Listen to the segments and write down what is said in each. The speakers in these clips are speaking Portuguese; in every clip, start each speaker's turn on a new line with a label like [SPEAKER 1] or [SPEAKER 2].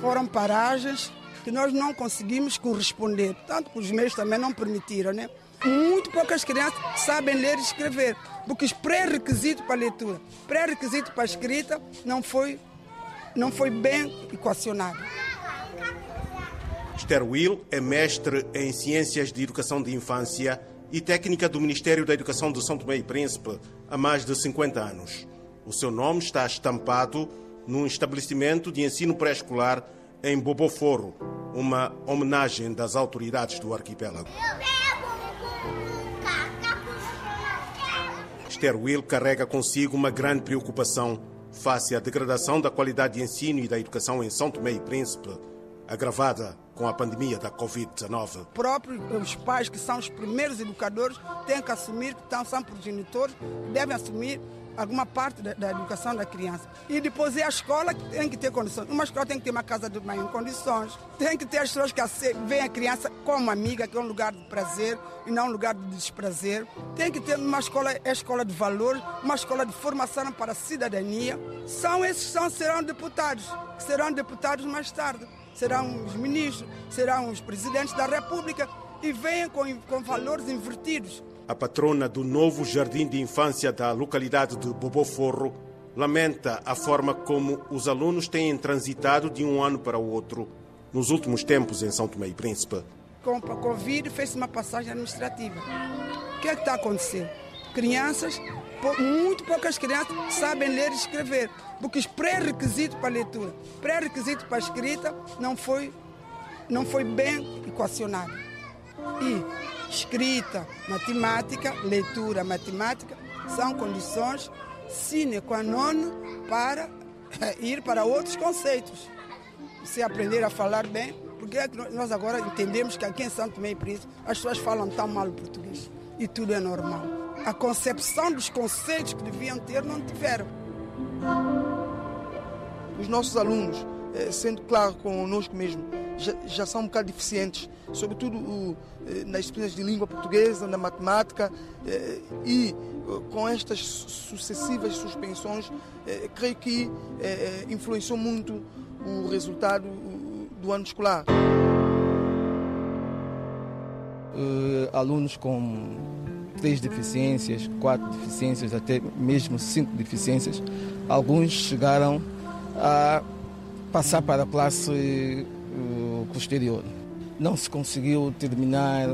[SPEAKER 1] foram paragens que nós não conseguimos corresponder, tanto que os meios também não permitiram, né? Muito poucas crianças sabem ler e escrever, porque os pré-requisitos para a leitura, pré-requisito para a escrita não foi, não foi bem equacionado.
[SPEAKER 2] Esther Will é mestre em Ciências de Educação de Infância e técnica do Ministério da Educação de São Tomé e Príncipe há mais de 50 anos. O seu nome está estampado num estabelecimento de ensino pré-escolar em Boboforo, uma homenagem das autoridades do arquipélago. Esther Will carrega consigo uma grande preocupação face à degradação da qualidade de ensino e da educação em São Tomé e Príncipe, agravada com a pandemia da Covid-19.
[SPEAKER 1] Próprios os pais, que são os primeiros educadores, têm que assumir que estão, são progenitores, devem assumir alguma parte da, da, educação da criança. E depois é a escola que tem que ter condições. Uma escola tem que ter uma casa de mãe em condições. Tem que ter as pessoas que veem a criança como amiga, que é um lugar de prazer e não um lugar de desprazer. Tem que ter uma escola, é escola de valores, uma escola de formação para a cidadania. São esses que são, serão deputados, que serão deputados mais tarde. Serão os ministros, serão os presidentes da República e vêm com, com valores invertidos
[SPEAKER 2] a patrona do novo jardim de infância da localidade de Boboforro, lamenta a forma como os alunos têm transitado de um ano para o outro nos últimos tempos em São Tomé e Príncipe.
[SPEAKER 1] Com a Covid fez uma passagem administrativa. O que é que está acontecendo? Crianças, muito poucas crianças sabem ler e escrever, porque os pré-requisitos para a leitura, pré-requisito para a escrita não foi, não foi bem equacionado. E escrita, matemática, leitura, matemática, são condições sine qua non para ir para outros conceitos. Se aprender a falar bem, porque é nós agora entendemos que aqui em Santo Tomé e Príncipe as pessoas falam tão mal o português e tudo é normal. A concepção dos conceitos que deviam ter não tiveram.
[SPEAKER 3] Os nossos alunos, eh, sendo claro conosco mesmo, já, já são um bocado deficientes, sobretudo eh, nas disciplinas de língua portuguesa, na matemática, eh, e eh, com estas sucessivas suspensões, creio que influenciou muito o resultado do ano escolar.
[SPEAKER 4] alunos com três deficiências, quatro deficiências, até mesmo cinco deficiências, alguns chegaram a passar para a classe posterior. Não se conseguiu terminar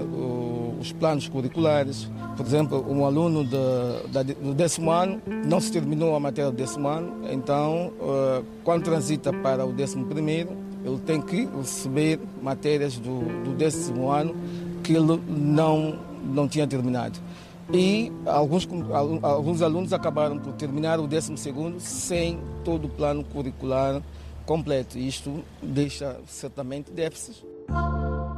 [SPEAKER 4] os planos curriculares. Por exemplo, um aluno do décimo ano não se terminou a matéria do décimo ano, então, eh, quando transita para o décimo primeiro, ele tem que receber matérias do, do décimo ano que ele não, não tinha terminado. E alguns, alguns alunos acabaram por terminar o décimo segundo sem todo o plano curricular completo. Isto deixa certamente déficits.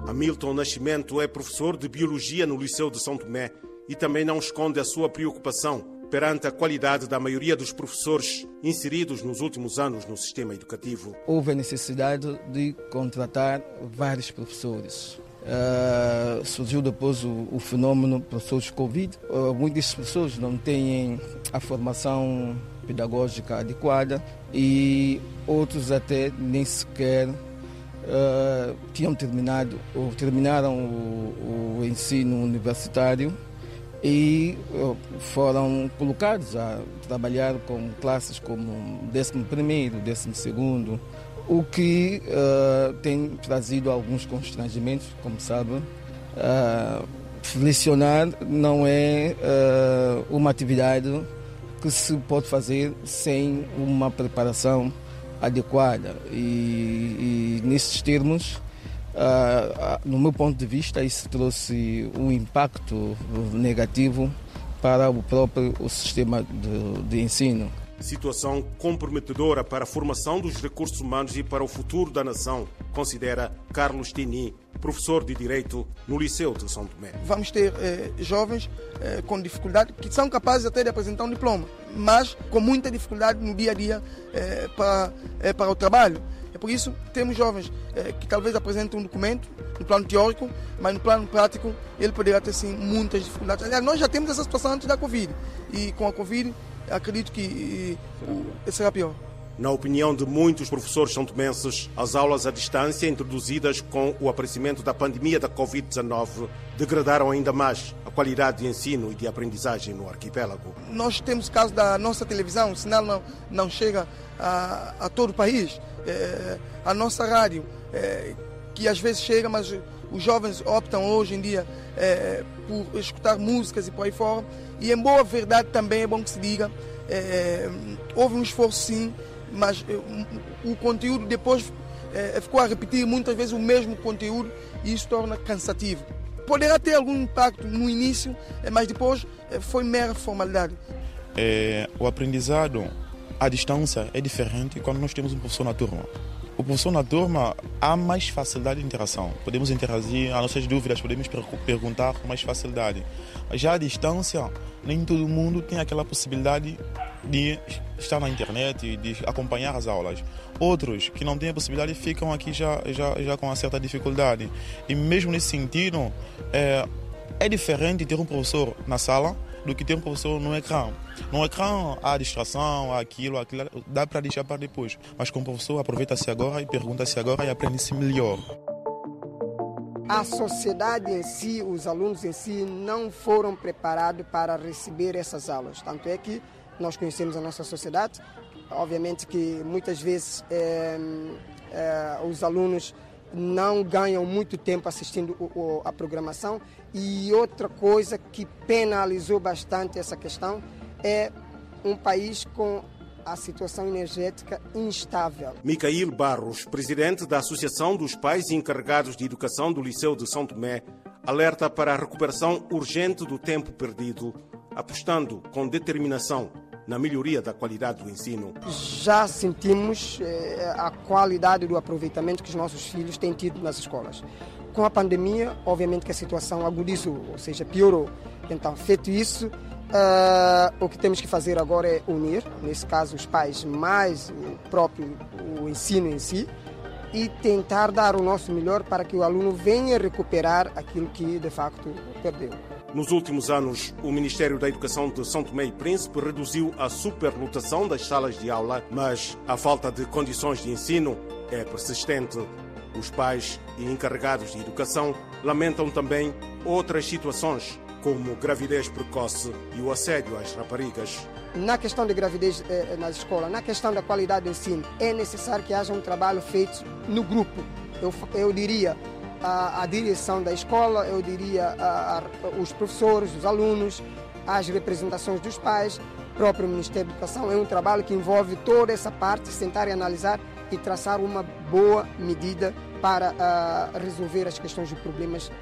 [SPEAKER 2] Hamilton Nascimento é professor de Biologia no Liceu de São Tomé e também não esconde a sua preocupação perante a qualidade da maioria dos professores inseridos nos últimos anos no sistema educativo.
[SPEAKER 4] Houve a necessidade de contratar vários professores. Uh, surgiu depois o, o fenômeno professores Covid. Uh, muitas pessoas não têm a formação pedagógica adequada e outros até nem sequer uh, tinham terminado ou terminaram o, o ensino universitário e foram colocados a trabalhar com classes como 11 primeiro, 12 segundo, o que uh, tem trazido alguns constrangimentos, como sabem. Uh, lecionar não é uma atividade que se pode fazer sem uma preparação adequada. E, e nesses termos, uh, no meu ponto de vista, isso trouxe um impacto negativo para o próprio o sistema de, de ensino.
[SPEAKER 2] Situação comprometedora para a formação dos recursos humanos e para o futuro da nação, considera Carlos Tini, professor de Direito no Liceu de São Tomé.
[SPEAKER 3] Vamos ter eh, jovens eh, com dificuldade, que são capazes até de apresentar um diploma, mas com muita dificuldade no dia a dia eh, para, eh, para o trabalho. É por isso que temos jovens eh, que talvez apresentem um documento no plano teórico, mas no plano prático ele poderá ter sim muitas dificuldades. Aliás, nós já temos essa situação antes da Covid e com a Covid acredito que será pior.
[SPEAKER 2] Na opinião de muitos professores santomenses, as aulas à distância introduzidas com o aparecimento da pandemia da Covid-19 degradaram ainda mais a qualidade de ensino e de aprendizagem no arquipélago.
[SPEAKER 3] Nós temos caso da nossa televisão, o sinal não, não chega a, a todo o país. É, a nossa rádio, é, que às vezes chega, mas os jovens optam hoje em dia é, por escutar músicas e por aí fora. E em boa verdade também é bom que se diga, é, houve um esforço sim, mas é, o conteúdo depois é, ficou a repetir muitas vezes o mesmo conteúdo e isso torna cansativo. Poderá ter algum impacto no início, é, mas depois é, foi mera formalidade.
[SPEAKER 5] É, o aprendizado à distância é diferente quando nós temos um professor na turma. Professor na turma há mais facilidade de interação. Podemos interagir, as nossas dúvidas podemos perguntar com mais facilidade. Já à distância, nem todo mundo tem aquela possibilidade de estar na internet e de acompanhar as aulas. Outros que não têm a possibilidade ficam aqui já, já, já com uma certa dificuldade. E mesmo nesse sentido, é, é diferente ter um professor na sala do que ter um professor no ecrã. No ecrã há distração, há aquilo, aquilo, dá para deixar para depois. Mas com o professor aproveita-se agora e pergunta-se agora e aprende-se melhor.
[SPEAKER 6] A sociedade em si, os alunos em si, não foram preparados para receber essas aulas. Tanto é que nós conhecemos a nossa sociedade. Obviamente que muitas vezes é, é, os alunos não ganham muito tempo assistindo o, o, a programação. E outra coisa que penalizou bastante essa questão é um país com a situação energética instável.
[SPEAKER 2] Micael Barros, presidente da Associação dos Pais Encarregados de Educação do Liceu de São Tomé, alerta para a recuperação urgente do tempo perdido, apostando com determinação na melhoria da qualidade do ensino.
[SPEAKER 6] Já sentimos eh, a qualidade do aproveitamento que os nossos filhos têm tido nas escolas. Com a pandemia, obviamente que a situação agudizou, ou seja, piorou. Então, feito isso, Uh, o que temos que fazer agora é unir, nesse caso, os pais mais o próprio o ensino em si e tentar dar o nosso melhor para que o aluno venha recuperar aquilo que de facto perdeu.
[SPEAKER 2] Nos últimos anos, o Ministério da Educação de São Tomé e Príncipe reduziu a superlotação das salas de aula, mas a falta de condições de ensino é persistente. Os pais e encarregados de educação lamentam também outras situações como gravidez precoce e o assédio às raparigas.
[SPEAKER 6] Na questão de gravidez eh, eh, nas escolas, na questão da qualidade do ensino, é necessário que haja um trabalho feito no grupo. Eu, eu diria a, a direção da escola, eu diria a, a, os professores, os alunos, as representações dos pais, próprio Ministério da Educação. É um trabalho que envolve toda essa parte, sentar e analisar e traçar uma boa medida para resolver as questões e problemas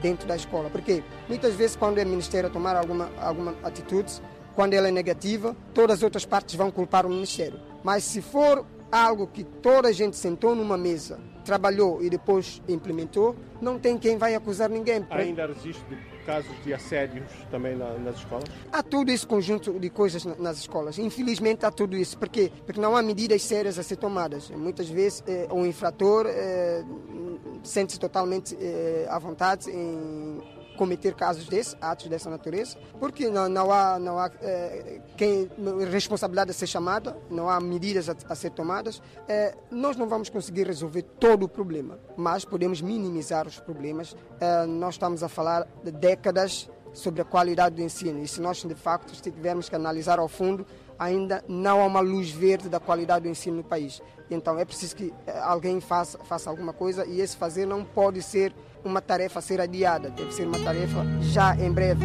[SPEAKER 6] dentro da escola. Porque muitas vezes quando é Ministério tomar alguma, alguma atitude, quando ela é negativa, todas as outras partes vão culpar o Ministério. Mas se for algo que toda a gente sentou numa mesa, trabalhou e depois implementou, não tem quem vai acusar ninguém.
[SPEAKER 2] Ainda registro de casos de assédios também nas escolas?
[SPEAKER 6] Há todo esse conjunto de coisas nas escolas. Infelizmente há tudo isso. Por quê? Porque não há medidas sérias a ser tomadas. Muitas vezes eh, o infrator eh, sente-se totalmente eh, à vontade em cometer casos desses, atos dessa natureza, porque não, não há, não há é, quem, responsabilidade a ser chamada, não há medidas a, a ser tomadas. É, nós não vamos conseguir resolver todo o problema, mas podemos minimizar os problemas. É, nós estamos a falar de décadas sobre a qualidade do ensino e se nós de facto tivermos que analisar ao fundo, ainda não há uma luz verde da qualidade do ensino no país. Então é preciso que alguém faça, faça alguma coisa e esse fazer não pode ser uma tarefa a ser adiada, deve ser uma tarefa já em breve.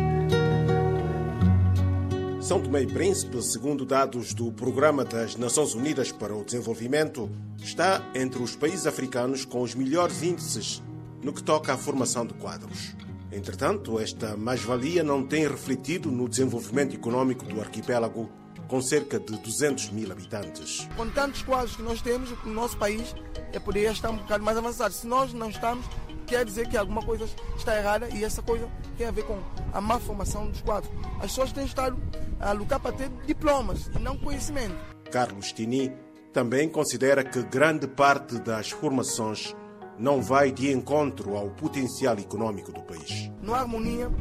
[SPEAKER 2] São Tomé e Príncipe, segundo dados do Programa das Nações Unidas para o Desenvolvimento, está entre os países africanos com os melhores índices no que toca à formação de quadros. Entretanto, esta mais-valia não tem refletido no desenvolvimento econômico do arquipélago, com cerca de 200 mil habitantes.
[SPEAKER 3] Com tantos quadros que nós temos, o nosso país é poderia estar um bocado mais avançado. Se nós não estamos, quer dizer que alguma coisa está errada e essa coisa tem a ver com a má formação dos quadros. As pessoas têm estado a lutar para ter diplomas e não conhecimento.
[SPEAKER 2] Carlos Tini também considera que grande parte das formações não vai de encontro ao potencial econômico do país.
[SPEAKER 3] Não há harmonia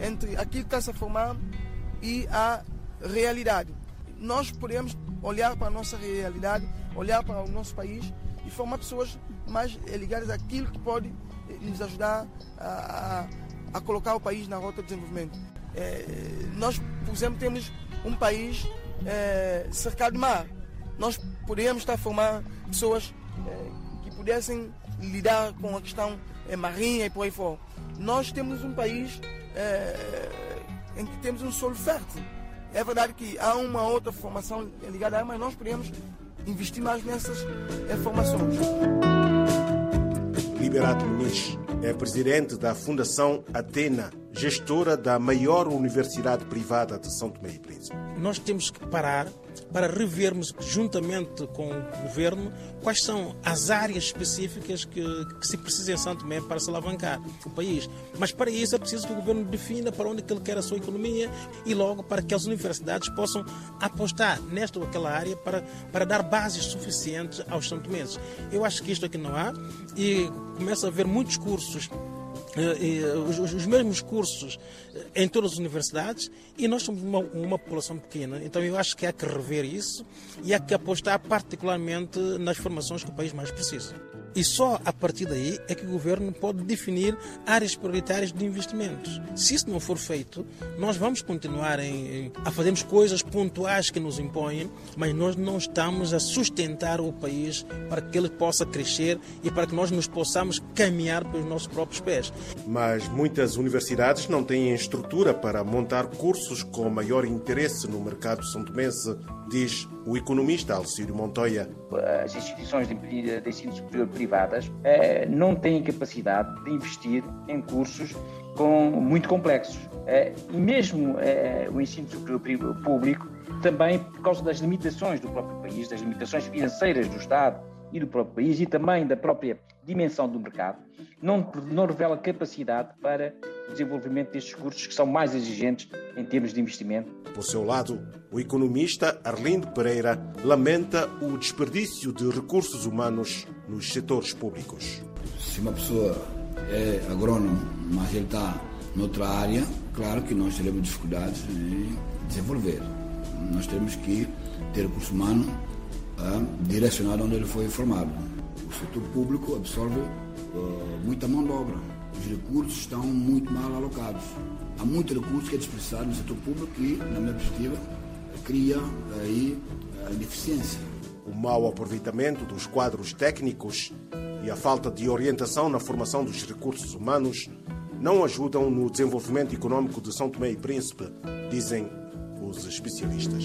[SPEAKER 3] entre aquilo que está-se a formar e a realidade. nós podemos olhar para a nossa realidade, olhar para o nosso país e formar pessoas mais ligadas àquilo que pode nos ajudar a, a, a colocar o país na rota de desenvolvimento. É, nós, por exemplo, temos um país é, cercado de mar. Nós poderíamos estar a formar pessoas é, que pudessem lidar com a questão é, marinha e por aí fora. Nós temos um país é, em que temos um solo fértil. É verdade que há uma outra formação ligada a mas nós poderíamos investir mais nessas é, formações.
[SPEAKER 2] Liberato Muniz é presidente da Fundação Atena, gestora da maior universidade privada de São Tomé e Príncipe.
[SPEAKER 7] Nós temos que parar para revermos, juntamente com o governo, quais são as áreas específicas que, que se precisa em São Tomé para se alavancar o país. Mas para isso é preciso que o governo defina para onde ele quer a sua economia e logo para que as universidades possam apostar nesta ou aquela área para, para dar bases suficientes aos São Tomenses. Eu acho que isto aqui não há e começa a haver muitos cursos os, os, mesmos cursos eh, em todas as universidades e nós somos uma, uma, população pequena, então eu acho que há que rever isso e há que apostar particularmente nas formações que o país mais precisa. E só a partir daí é que o governo pode definir áreas prioritárias de investimentos. Se isso não for feito, nós vamos continuar em, a fazermos coisas pontuais que nos impõem, mas nós não estamos a sustentar o país para que ele possa crescer e para que nós nos possamos caminhar pelos nossos próprios pés.
[SPEAKER 2] Mas muitas universidades não têm estrutura para montar cursos com maior interesse no mercado santomense, diz o economista Alcírio Montoya.
[SPEAKER 8] As instituições de ensino superior privadas eh, não têm capacidade de investir em cursos com, muito complexos. Eh, e mesmo eh, o ensino superior público, também por causa das limitações do próprio país, das limitações financeiras do Estado e do próprio país e também da própria dimensão do mercado, não, não revela capacidade para desenvolvimento destes cursos que são mais exigentes em termos de investimento.
[SPEAKER 2] Por seu lado, o economista Arlindo Pereira lamenta o desperdício de recursos humanos nos setores públicos.
[SPEAKER 9] Se uma pessoa é agrônomo, mas ele está noutra área, claro que nós teremos dificuldades em desenvolver. Nós temos que ter recurso humano uh, direcionado onde ele foi formado. O setor público absorve uh, muita mão de obra. Os recursos estão muito mal alocados. Há muito recurso que é desperdiçado no setor público e, na minha perspectiva, cria aí a deficiência.
[SPEAKER 2] O mau aproveitamento dos quadros técnicos e a falta de orientação na formação dos recursos humanos não ajudam no desenvolvimento econômico de São Tomé e Príncipe, dizem os especialistas.